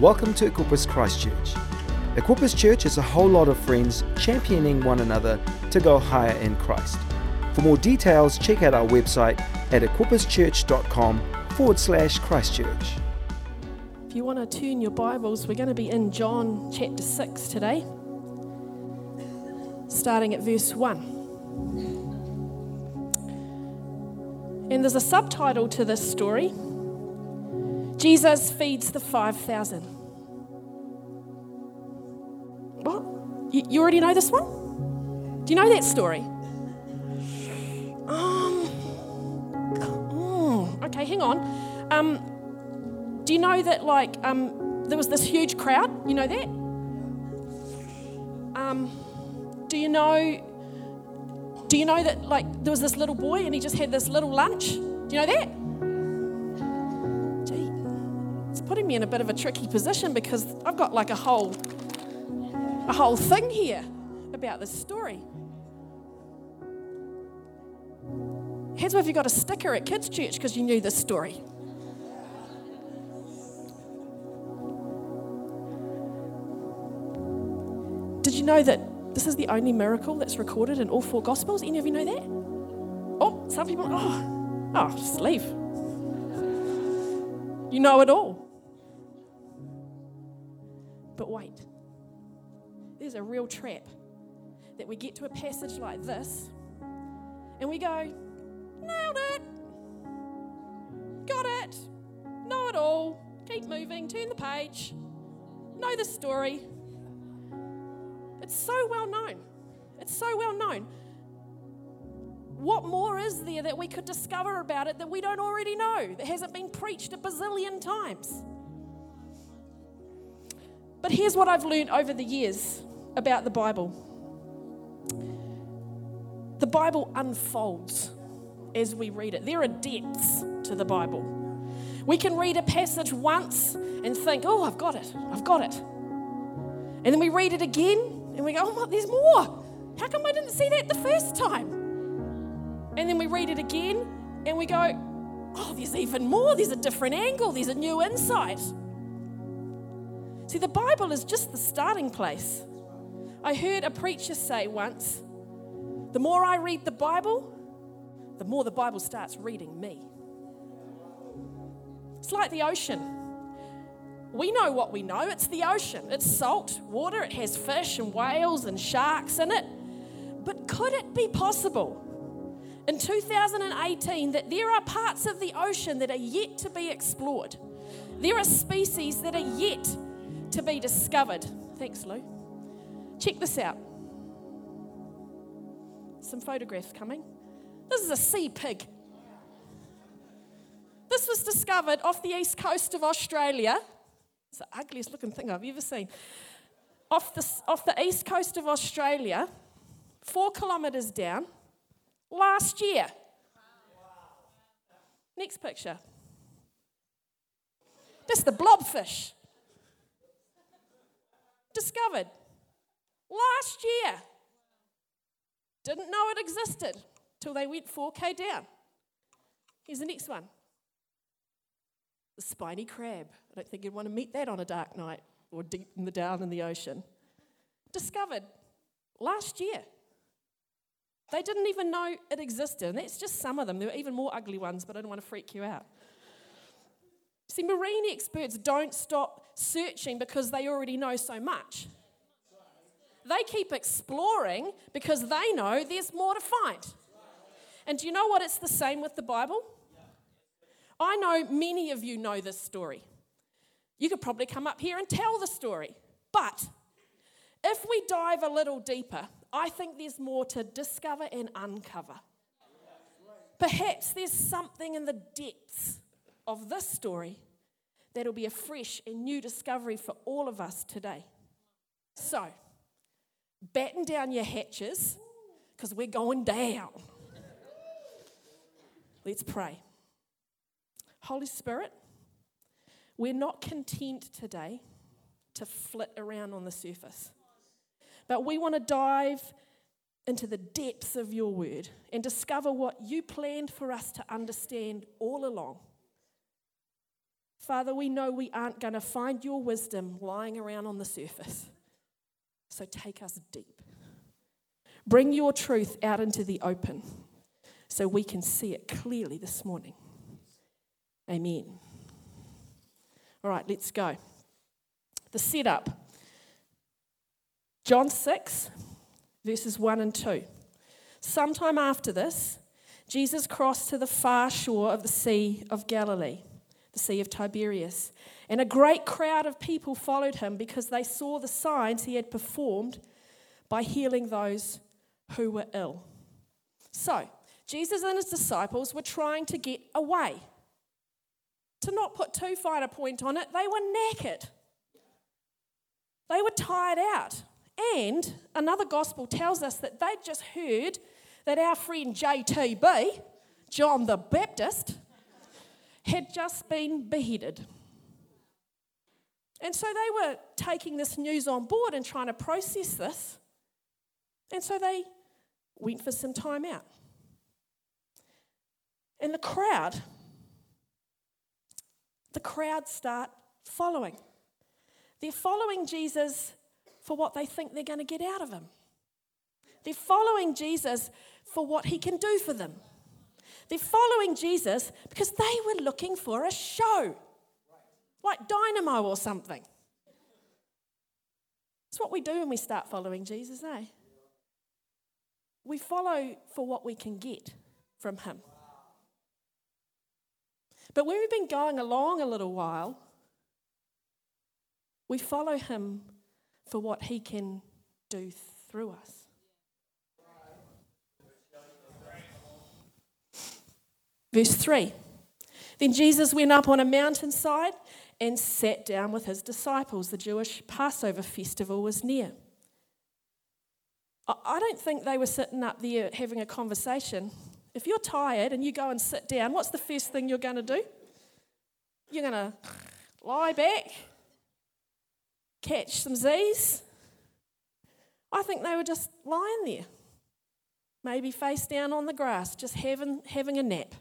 Welcome to Equippers Christchurch. Equippers Church is a whole lot of friends championing one another to go higher in Christ. For more details, check out our website at equipperschurch.com forward slash Christchurch. If you want to turn your Bibles, we're going to be in John chapter 6 today, starting at verse 1. And there's a subtitle to this story Jesus feeds the 5,000. What? You, already know this one? Do you know that story? Um, okay, hang on. Um, do you know that, like, um, there was this huge crowd? You know that? Um, do you know do you know that, like, there was this little boy and he just had this little lunch? Do you know that? Putting me in a bit of a tricky position because I've got like a whole, a whole thing here about this story. Here's where you got a sticker at kids' church because you knew this story. Did you know that this is the only miracle that's recorded in all four Gospels. Any of you know that? Oh, some people, oh, oh, just leave. You know it all. But wait, there's a real trap that we get to a passage like this and we go, nailed it, got it, know it all, keep moving, turn the page, know the story. It's so well known. It's so well known. What more is there that we could discover about it that we don't already know, that hasn't been preached a bazillion times? But here's what I've learned over the years about the Bible the Bible unfolds as we read it, there are depths to the Bible. We can read a passage once and think, oh, I've got it, I've got it. And then we read it again and we go, oh, there's more. How come I didn't see that the first time? And then we read it again and we go, oh, there's even more. There's a different angle, there's a new insight. See, the Bible is just the starting place. I heard a preacher say once the more I read the Bible, the more the Bible starts reading me. It's like the ocean. We know what we know. It's the ocean. It's salt water. It has fish and whales and sharks in it. But could it be possible in 2018 that there are parts of the ocean that are yet to be explored? There are species that are yet to be discovered. Thanks, Lou. Check this out. Some photographs coming. This is a sea pig. This was discovered off the east coast of Australia it's the ugliest looking thing I've ever seen. Off the, off the east coast of Australia, four kilometres down, last year. Next picture. This the blobfish. Discovered last year. Didn't know it existed till they went 4K down. Here's the next one the spiny crab. I don't think you'd want to meet that on a dark night or deep in the down in the ocean. Discovered last year. They didn't even know it existed. And that's just some of them. There were even more ugly ones, but I don't want to freak you out. See, marine experts don't stop searching because they already know so much. They keep exploring because they know there's more to find. And do you know what? It's the same with the Bible. I know many of you know this story. You could probably come up here and tell the story. But if we dive a little deeper, I think there's more to discover and uncover. Perhaps there's something in the depths of this story that'll be a fresh and new discovery for all of us today. So, batten down your hatches because we're going down. Let's pray. Holy Spirit, we're not content today to flit around on the surface, but we want to dive into the depths of your word and discover what you planned for us to understand all along. Father, we know we aren't going to find your wisdom lying around on the surface. So take us deep. Bring your truth out into the open so we can see it clearly this morning. Amen. All right, let's go. The setup John 6, verses 1 and 2. Sometime after this, Jesus crossed to the far shore of the Sea of Galilee, Sea of Tiberias, and a great crowd of people followed him because they saw the signs he had performed by healing those who were ill. So, Jesus and his disciples were trying to get away. To not put too fine a point on it, they were knackered. They were tired out. And another gospel tells us that they'd just heard that our friend JTB, John the Baptist, had just been beheaded. And so they were taking this news on board and trying to process this. And so they went for some time out. And the crowd, the crowd start following. They're following Jesus for what they think they're going to get out of him. They're following Jesus for what he can do for them. They're following Jesus because they were looking for a show, like Dynamo or something. It's what we do when we start following Jesus, eh? We follow for what we can get from him. But when we've been going along a little while, we follow him for what he can do through us. Verse 3 Then Jesus went up on a mountainside and sat down with his disciples. The Jewish Passover festival was near. I don't think they were sitting up there having a conversation. If you're tired and you go and sit down, what's the first thing you're going to do? You're going to lie back, catch some Z's. I think they were just lying there, maybe face down on the grass, just having, having a nap.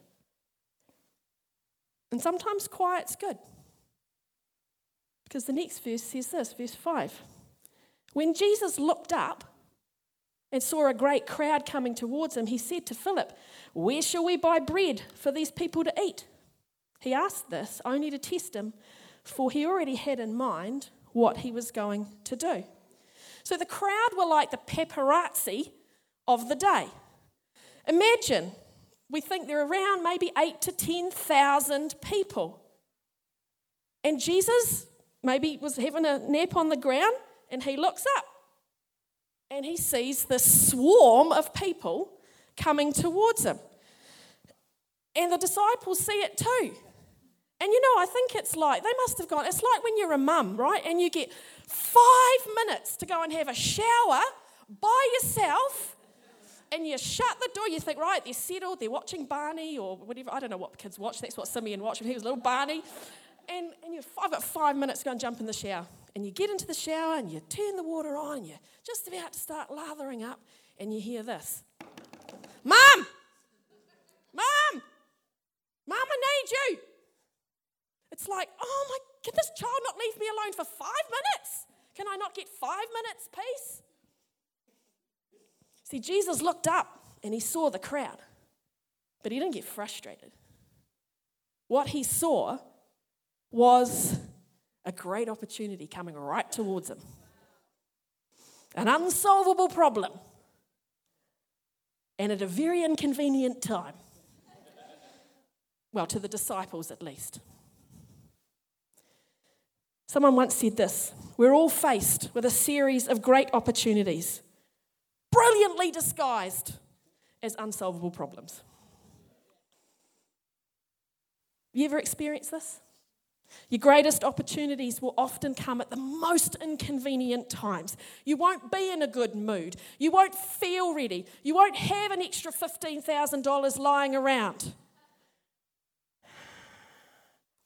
And sometimes quiet's good. Because the next verse says this, verse 5. When Jesus looked up and saw a great crowd coming towards him, he said to Philip, Where shall we buy bread for these people to eat? He asked this only to test him, for he already had in mind what he was going to do. So the crowd were like the paparazzi of the day. Imagine, we think there are around maybe eight to 10,000 people. And Jesus maybe was having a nap on the ground and he looks up and he sees this swarm of people coming towards him. And the disciples see it too. And you know, I think it's like, they must have gone, it's like when you're a mum, right? And you get five minutes to go and have a shower by yourself. And you shut the door, you think, right, they're settled, they're watching Barney or whatever. I don't know what kids watch, that's what Simeon watched when he was little Barney. And, and you've I've got five minutes to go and jump in the shower. And you get into the shower and you turn the water on and you're just about to start lathering up and you hear this Mom! Mom! Mom, I need you! It's like, oh my, can this child not leave me alone for five minutes? Can I not get five minutes peace? See, Jesus looked up and he saw the crowd, but he didn't get frustrated. What he saw was a great opportunity coming right towards him an unsolvable problem, and at a very inconvenient time. Well, to the disciples at least. Someone once said this We're all faced with a series of great opportunities, brilliantly disguised as unsolvable problems. You ever experienced this? Your greatest opportunities will often come at the most inconvenient times. You won't be in a good mood. You won't feel ready. You won't have an extra $15,000 lying around.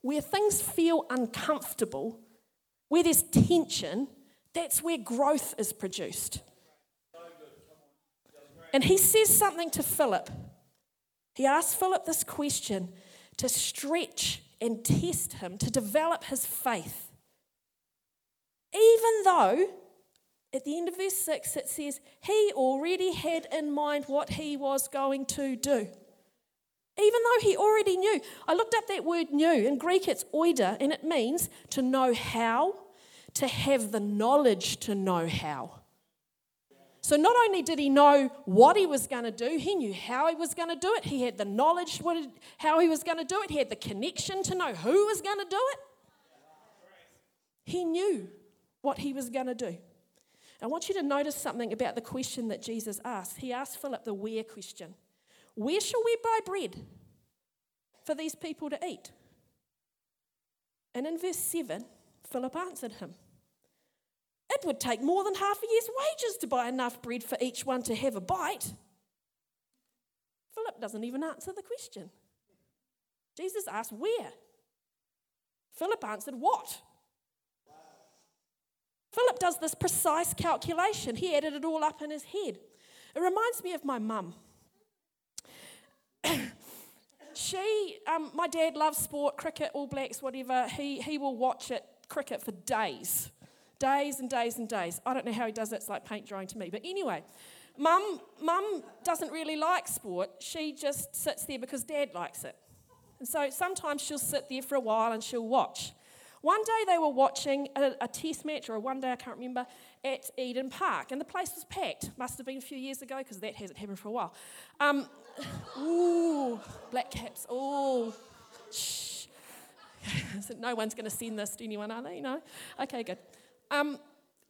Where things feel uncomfortable, where there's tension, that's where growth is produced. And he says something to Philip. He asks Philip this question to stretch and test him to develop his faith. Even though at the end of verse 6 it says he already had in mind what he was going to do. Even though he already knew. I looked up that word knew. In Greek it's oida, and it means to know how, to have the knowledge to know how. So not only did he know what he was going to do, he knew how he was going to do it. He had the knowledge how he was going to do it. He had the connection to know who was going to do it. He knew what he was going to do. I want you to notice something about the question that Jesus asked. He asked Philip the where question Where shall we buy bread for these people to eat? And in verse 7, Philip answered him it would take more than half a year's wages to buy enough bread for each one to have a bite. Philip doesn't even answer the question. Jesus asked, Where? Philip answered, What? Philip does this precise calculation. He added it all up in his head. It reminds me of my mum. she, um, my dad loves sport, cricket, All Blacks, whatever. He, he will watch it, cricket, for days days and days and days. I don't know how he does it, it's like paint drying to me. But anyway, mum, mum doesn't really like sport. She just sits there because dad likes it. And so sometimes she'll sit there for a while and she'll watch. One day they were watching a, a, test match, or one day I can't remember, at Eden Park, and the place was packed. Must have been a few years ago because that hasn't happened for a while. Um, ooh, black caps. Oh, shh. no one's going to send this to anyone, are they? No? Okay, good. Um,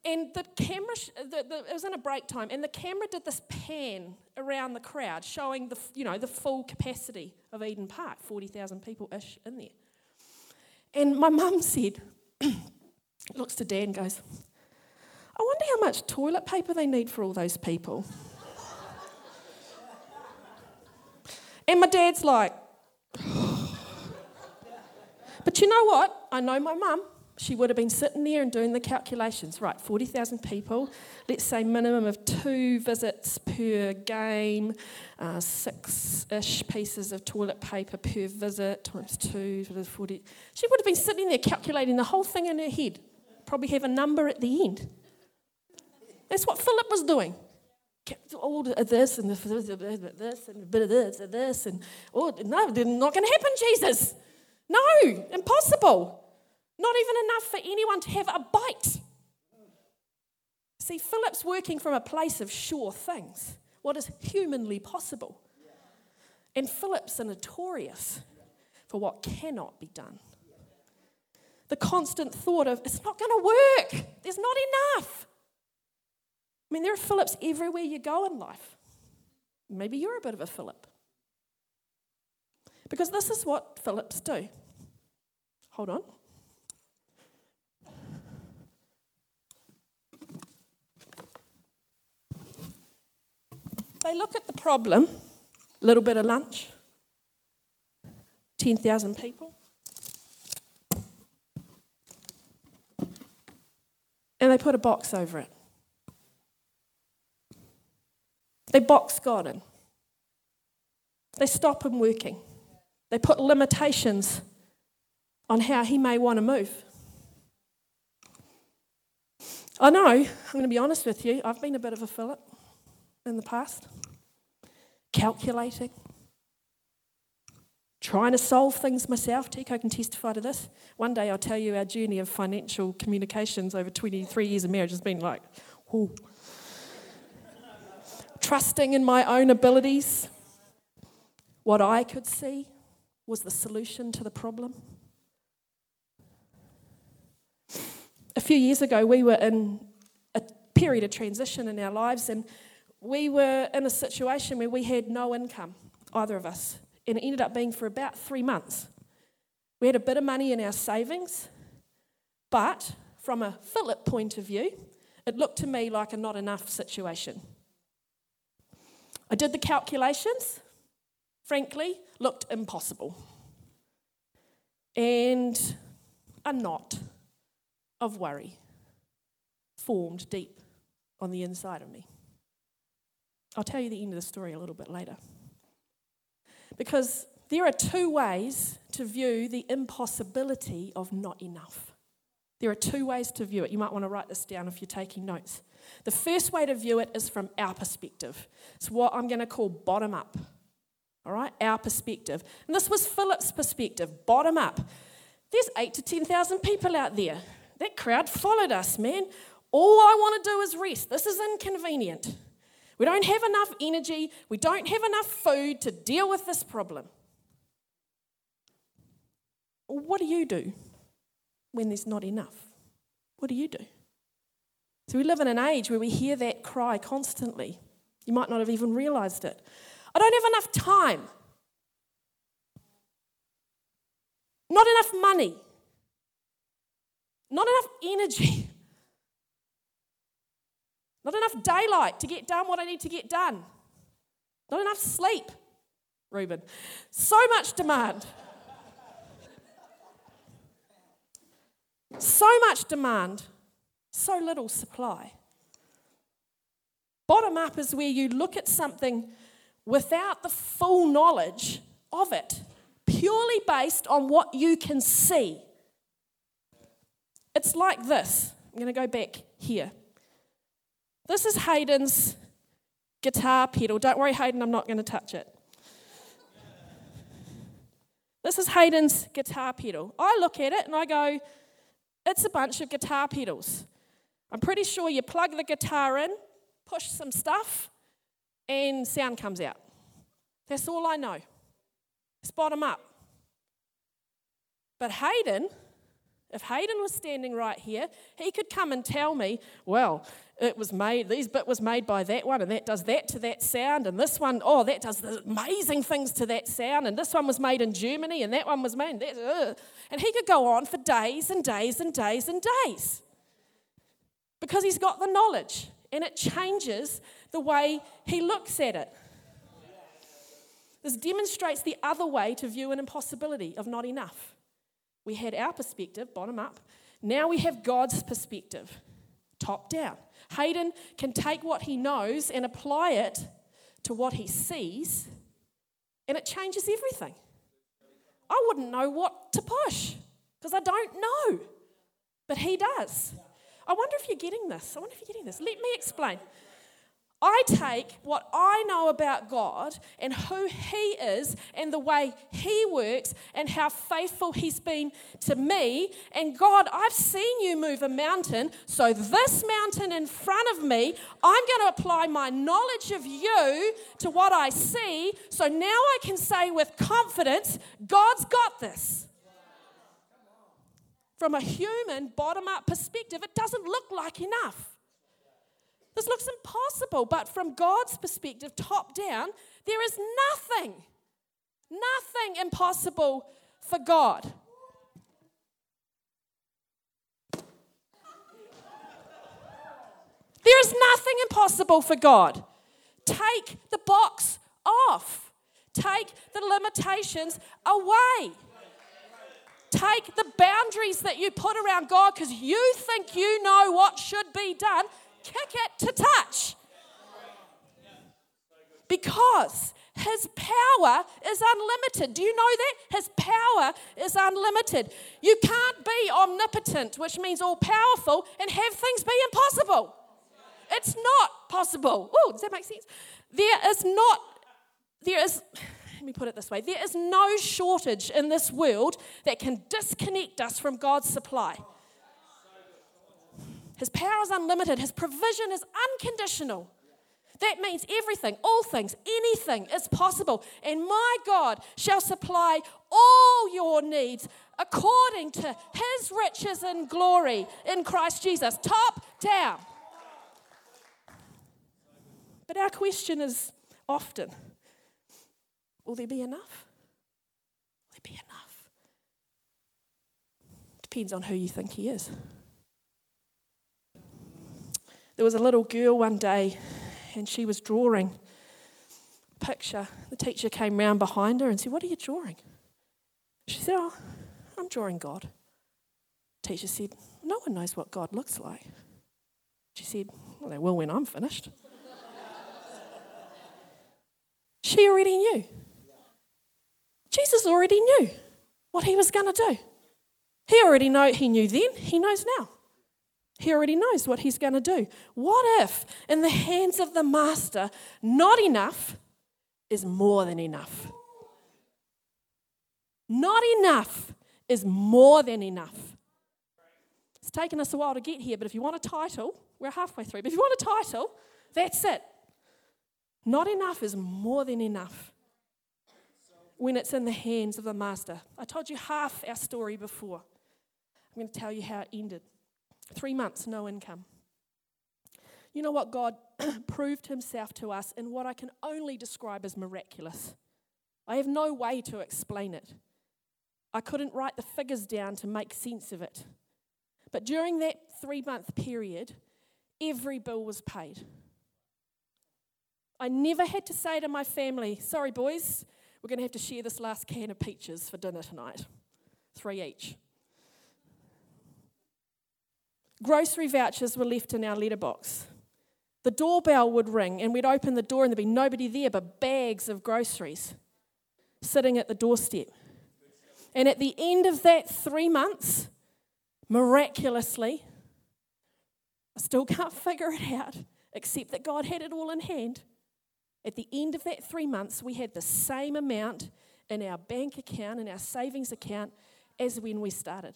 and the camera, the, the, it was in a break time, and the camera did this pan around the crowd, showing the, you know, the full capacity of Eden Park, 40,000 people ish in there. And my mum said, looks to Dan and goes, I wonder how much toilet paper they need for all those people. and my dad's like, but you know what? I know my mum she would have been sitting there and doing the calculations. Right, 40,000 people, let's say minimum of two visits per game, uh, six ish pieces of toilet paper per visit, times two, 40. She would have been sitting there calculating the whole thing in her head, probably have a number at the end. That's what Philip was doing. All of this and this and a bit of this and this and oh no, they're not going to happen, Jesus. No, impossible. Not even enough for anyone to have a bite. See, Philip's working from a place of sure things, what is humanly possible. And Philip's notorious for what cannot be done. The constant thought of, it's not going to work, there's not enough. I mean, there are Philips everywhere you go in life. Maybe you're a bit of a Philip. Because this is what Philips do. Hold on. They look at the problem, a little bit of lunch, 10,000 people. And they put a box over it. They box God in. They stop him working. They put limitations on how he may want to move. I know, I'm going to be honest with you, I've been a bit of a Philip in the past, calculating, trying to solve things myself. Tico can testify to this. One day I'll tell you our journey of financial communications over 23 years of marriage has been like, whoo. Trusting in my own abilities, what I could see was the solution to the problem. A few years ago, we were in a period of transition in our lives, and we were in a situation where we had no income, either of us, and it ended up being for about three months. We had a bit of money in our savings, but from a Philip point of view, it looked to me like a not enough situation. I did the calculations, frankly, looked impossible. And a knot of worry formed deep on the inside of me. I'll tell you the end of the story a little bit later. Because There are two ways to view the impossibility of not enough. There are two ways to view it. You might want to write this down if you're taking notes. The first way to view it is from our perspective. It's what I'm going to call bottom up. All right, our perspective. And this was Philip's perspective, bottom up. There's eight to 10,000 people out there. That crowd followed us, man. All I want to do is rest. This is inconvenient. We don't have enough energy. We don't have enough food to deal with this problem. What do you do when there's not enough? What do you do? So we live in an age where we hear that cry constantly. You might not have even realized it. I don't have enough time. Not enough money. Not enough energy. Not enough daylight to get done what I need to get done. Not enough sleep, Reuben. So much demand. So much demand, so little supply. Bottom up is where you look at something without the full knowledge of it, purely based on what you can see. It's like this. I'm going to go back here. This is Hayden's guitar pedal. Don't worry, Hayden, I'm not going to touch it. This is Hayden's guitar pedal. I look at it and I go, it's a bunch of guitar pedals. I'm pretty sure you plug the guitar in, push some stuff, and sound comes out. That's all I know. It's bottom up. But Hayden, if Hayden was standing right here, he could come and tell me, well, it was made, these bit was made by that one, and that does that to that sound, and this one, oh, that does amazing things to that sound, and this one was made in Germany, and that one was made, that, uh. and he could go on for days and days and days and days because he's got the knowledge, and it changes the way he looks at it. This demonstrates the other way to view an impossibility of not enough. We had our perspective, bottom up. Now we have God's perspective, top down. Hayden can take what he knows and apply it to what he sees, and it changes everything. I wouldn't know what to push because I don't know, but he does. I wonder if you're getting this. I wonder if you're getting this. Let me explain. I take what I know about God and who He is and the way He works and how faithful He's been to me. And God, I've seen you move a mountain, so this mountain in front of me, I'm going to apply my knowledge of you to what I see. So now I can say with confidence, God's got this. From a human bottom up perspective, it doesn't look like enough. This looks impossible, but from God's perspective, top down, there is nothing, nothing impossible for God. There is nothing impossible for God. Take the box off, take the limitations away. Take the boundaries that you put around God because you think you know what should be done kick it to touch. Because his power is unlimited. Do you know that? His power is unlimited. You can't be omnipotent, which means all powerful, and have things be impossible. It's not possible. Oh, does that make sense? There is not, there is, let me put it this way there is no shortage in this world that can disconnect us from God's supply. His power is unlimited, His provision is unconditional. That means everything, all things, anything is possible. And my God shall supply all your needs according to his riches and glory in Christ Jesus, top down. But our question is often will there be enough? Will there be enough? Depends on who you think he is. There was a little girl one day, and she was drawing a picture. The teacher came round behind her and said, What are you drawing? She said, Oh, I'm drawing God. The teacher said, No one knows what God looks like. She said, Well, they will when I'm finished. she already knew. Jesus already knew what he was going to do. He already know he knew then, he knows now. He already knows what he's going to do. What if in the hands of the master not enough is more than enough? Not enough is more than enough. It's taken us a while to get here, but if you want a title, we're halfway through. But if you want a title, that's it. Not enough is more than enough when it's in the hands of the master. I told you half our story before. I'm going to tell you how it ended. Three months, no income. You know what? God proved himself to us in what I can only describe as miraculous. I have no way to explain it. I couldn't write the figures down to make sense of it. But during that three month period, every bill was paid. I never had to say to my family, sorry, boys, we're going to have to share this last can of peaches for dinner tonight. Three each. Grocery vouchers were left in our letterbox. The doorbell would ring, and we'd open the door, and there'd be nobody there but bags of groceries sitting at the doorstep. And at the end of that three months, miraculously, I still can't figure it out, except that God had it all in hand. At the end of that three months, we had the same amount in our bank account, in our savings account, as when we started.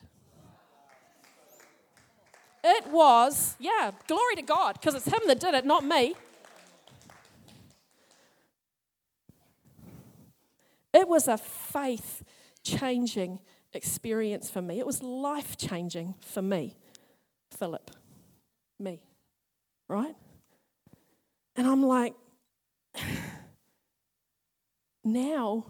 It was, yeah, glory to God, because it's Him that did it, not me. It was a faith changing experience for me. It was life changing for me, Philip, me, right? And I'm like, now,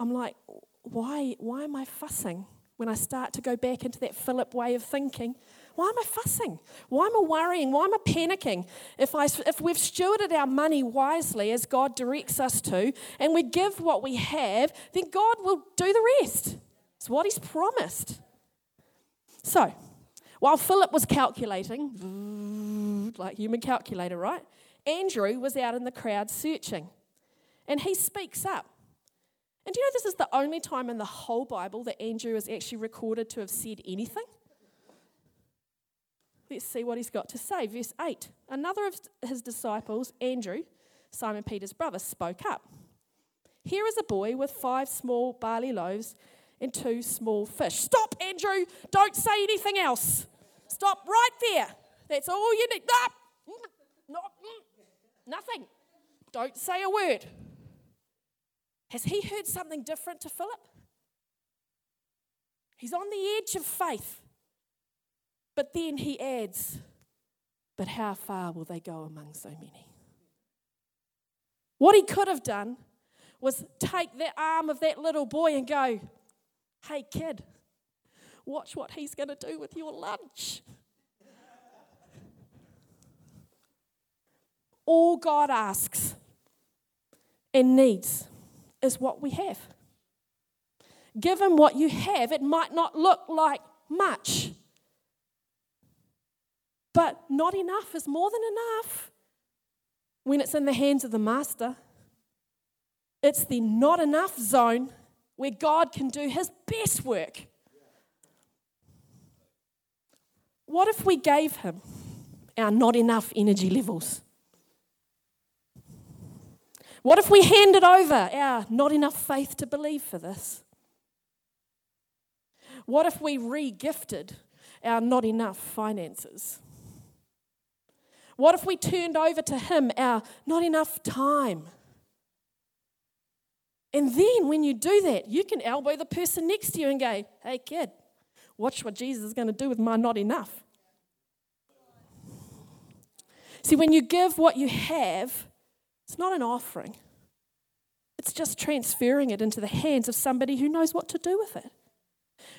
I'm like, why, why am I fussing? When I start to go back into that Philip way of thinking, why am I fussing? Why am I worrying? Why am I panicking? If, I, if we've stewarded our money wisely as God directs us to, and we give what we have, then God will do the rest. It's what He's promised. So, while Philip was calculating, like human calculator, right? Andrew was out in the crowd searching. And he speaks up. And do you know this is the only time in the whole Bible that Andrew is actually recorded to have said anything? Let's see what he's got to say. Verse 8 Another of his disciples, Andrew, Simon Peter's brother, spoke up. Here is a boy with five small barley loaves and two small fish. Stop, Andrew! Don't say anything else. Stop right there. That's all you need. No, nothing. Don't say a word. Has he heard something different to Philip? He's on the edge of faith. But then he adds, But how far will they go among so many? What he could have done was take the arm of that little boy and go, Hey, kid, watch what he's going to do with your lunch. All God asks and needs is what we have. Given what you have, it might not look like much, but not enough is more than enough when it's in the hands of the master. It's the not enough zone where God can do his best work. What if we gave him our not enough energy levels? What if we handed over our not enough faith to believe for this? What if we re gifted our not enough finances? What if we turned over to Him our not enough time? And then when you do that, you can elbow the person next to you and go, hey, kid, watch what Jesus is going to do with my not enough. See, when you give what you have, it's not an offering, it's just transferring it into the hands of somebody who knows what to do with it.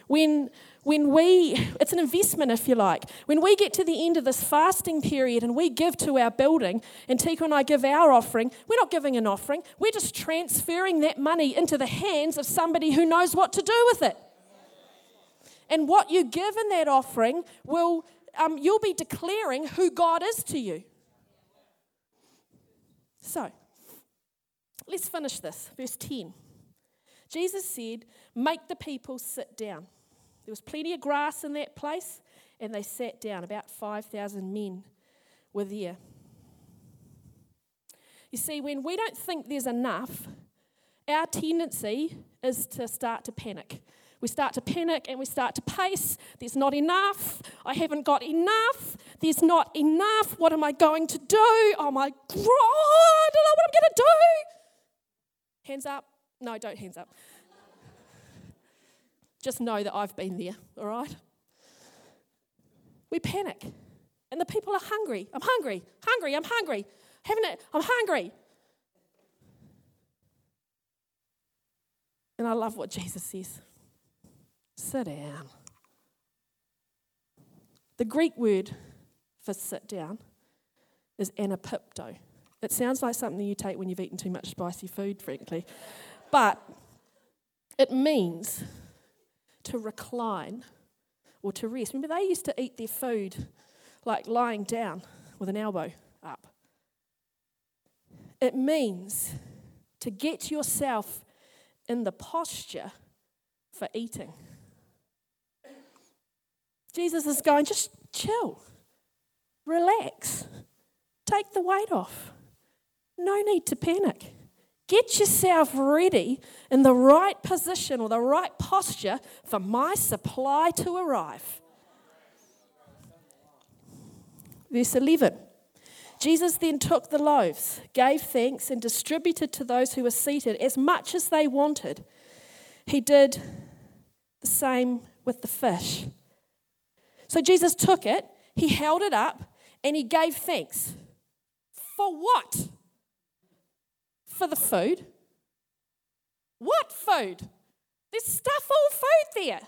When, when we, it's an investment if you like, when we get to the end of this fasting period and we give to our building, and Tika and I give our offering, we're not giving an offering, we're just transferring that money into the hands of somebody who knows what to do with it. And what you give in that offering will, um, you'll be declaring who God is to you. So, let's finish this. Verse 10. Jesus said, Make the people sit down. There was plenty of grass in that place, and they sat down. About 5,000 men were there. You see, when we don't think there's enough, our tendency is to start to panic. We start to panic and we start to pace. There's not enough. I haven't got enough. There's not enough. What am I going to do? Oh my God, don't know what I'm going to do. Hands up. No, don't hands up. Just know that I've been there, all right? We panic. And the people are hungry. I'm hungry, hungry, I'm hungry. Haven't it? I'm hungry. And I love what Jesus says sit down. The Greek word for sit down is anapipto. It sounds like something you take when you've eaten too much spicy food, frankly. But it means to recline or to rest. Remember, they used to eat their food like lying down with an elbow up. It means to get yourself in the posture for eating. Jesus is going, just chill, relax, take the weight off. No need to panic. Get yourself ready in the right position or the right posture for my supply to arrive. Verse 11 Jesus then took the loaves, gave thanks, and distributed to those who were seated as much as they wanted. He did the same with the fish. So Jesus took it, he held it up, and he gave thanks. For what? For the food. What food? There's stuff all food there.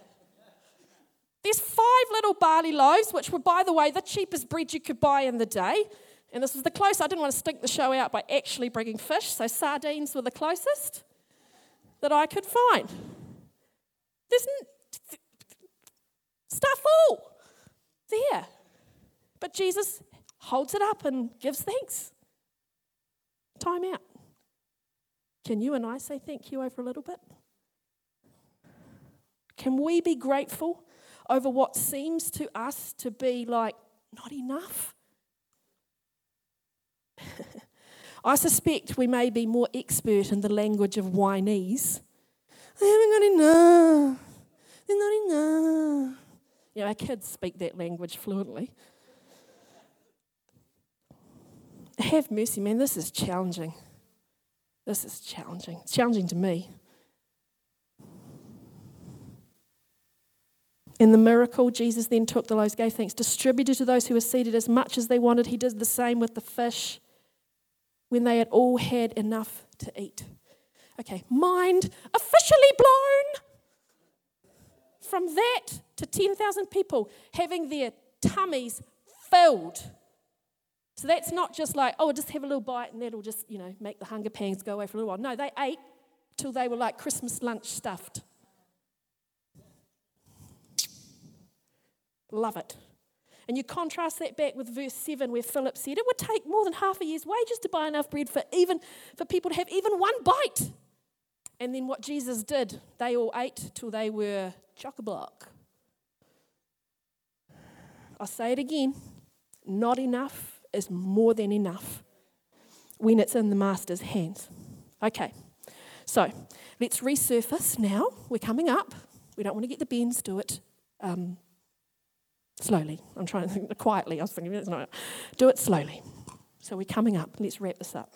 There's five little barley loaves, which were, by the way, the cheapest bread you could buy in the day. And this was the closest. I didn't want to stink the show out by actually bringing fish, so sardines were the closest that I could find. There's stuff all there. But Jesus holds it up and gives thanks. Time out. Can you and I say thank you over a little bit? Can we be grateful over what seems to us to be like not enough? I suspect we may be more expert in the language of whineys. I haven't got enough. There's not enough. You know, our kids speak that language fluently. Have mercy, man. This is challenging. This is challenging. It's challenging to me. In the miracle, Jesus then took the loaves, gave thanks, distributed to those who were seated as much as they wanted. He did the same with the fish when they had all had enough to eat. Okay, mind officially blown from that to 10,000 people having their tummies filled. So that's not just like, oh, just have a little bite and that'll just, you know, make the hunger pangs go away for a little while. No, they ate till they were like Christmas lunch stuffed. Love it. And you contrast that back with verse 7 where Philip said it would take more than half a year's wages to buy enough bread for even for people to have even one bite. And then what Jesus did, they all ate till they were chock a block. I'll say it again not enough is more than enough when it's in the Master's hands. Okay, so let's resurface now. We're coming up. We don't want to get the bends, do it um, slowly. I'm trying to think quietly. I was thinking, not. Do it slowly. So we're coming up. Let's wrap this up.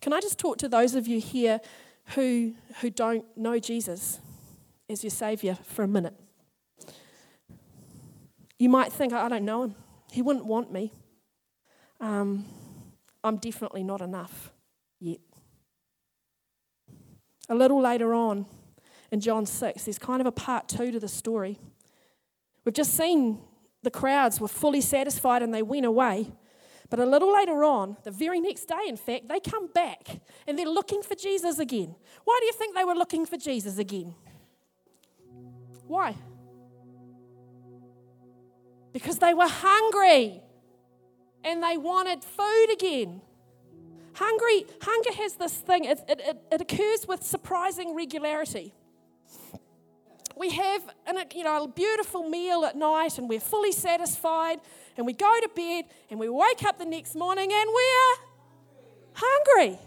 Can I just talk to those of you here who, who don't know Jesus as your Saviour for a minute. You might think, I don't know him. He wouldn't want me. Um, I'm definitely not enough yet. A little later on in John 6, there's kind of a part two to the story. We've just seen the crowds were fully satisfied and they went away. But a little later on, the very next day, in fact, they come back and they're looking for Jesus again. Why do you think they were looking for Jesus again? Why? Because they were hungry and they wanted food again. Hungry, hunger has this thing, it, it, it, occurs with surprising regularity. We have an, you know, a beautiful meal at night and we're fully satisfied, and we go to bed and we wake up the next morning and we're hungry.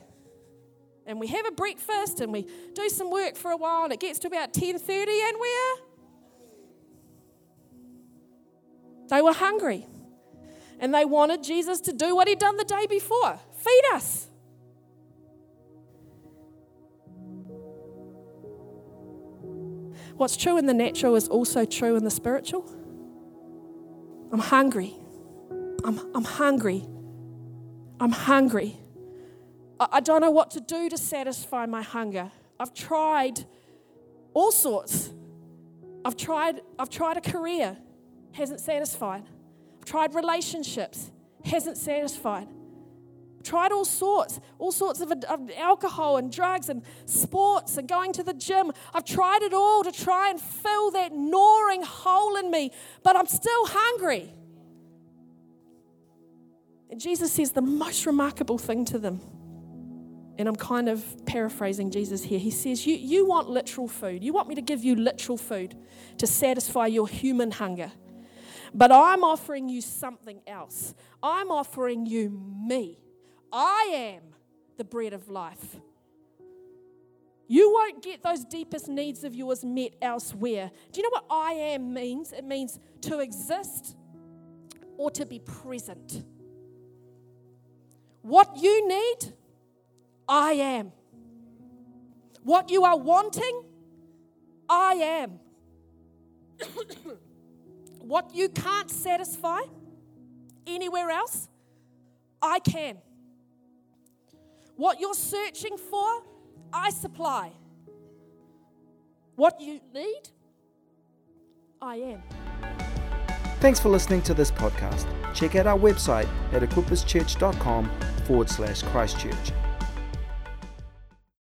And we have a breakfast and we do some work for a while and it gets to about 10:30 and we're They were hungry. And they wanted Jesus to do what he'd done the day before feed us. What's true in the natural is also true in the spiritual. I'm hungry. I'm, I'm hungry. I'm hungry. I, I don't know what to do to satisfy my hunger. I've tried all sorts. I've tried, I've tried a career hasn't satisfied. Tried relationships, hasn't satisfied. Tried all sorts, all sorts of, of alcohol and drugs and sports and going to the gym. I've tried it all to try and fill that gnawing hole in me, but I'm still hungry. And Jesus says the most remarkable thing to them. And I'm kind of paraphrasing Jesus here. He says, you, you want literal food. You want me to give you literal food to satisfy your human hunger. But I'm offering you something else. I'm offering you me. I am the bread of life. You won't get those deepest needs of yours met elsewhere. Do you know what I am means? It means to exist or to be present. What you need, I am. What you are wanting, I am. What you can't satisfy anywhere else, I can. What you're searching for, I supply. What you need, I am. Thanks for listening to this podcast. Check out our website at equipperschurch.com forward slash Christchurch.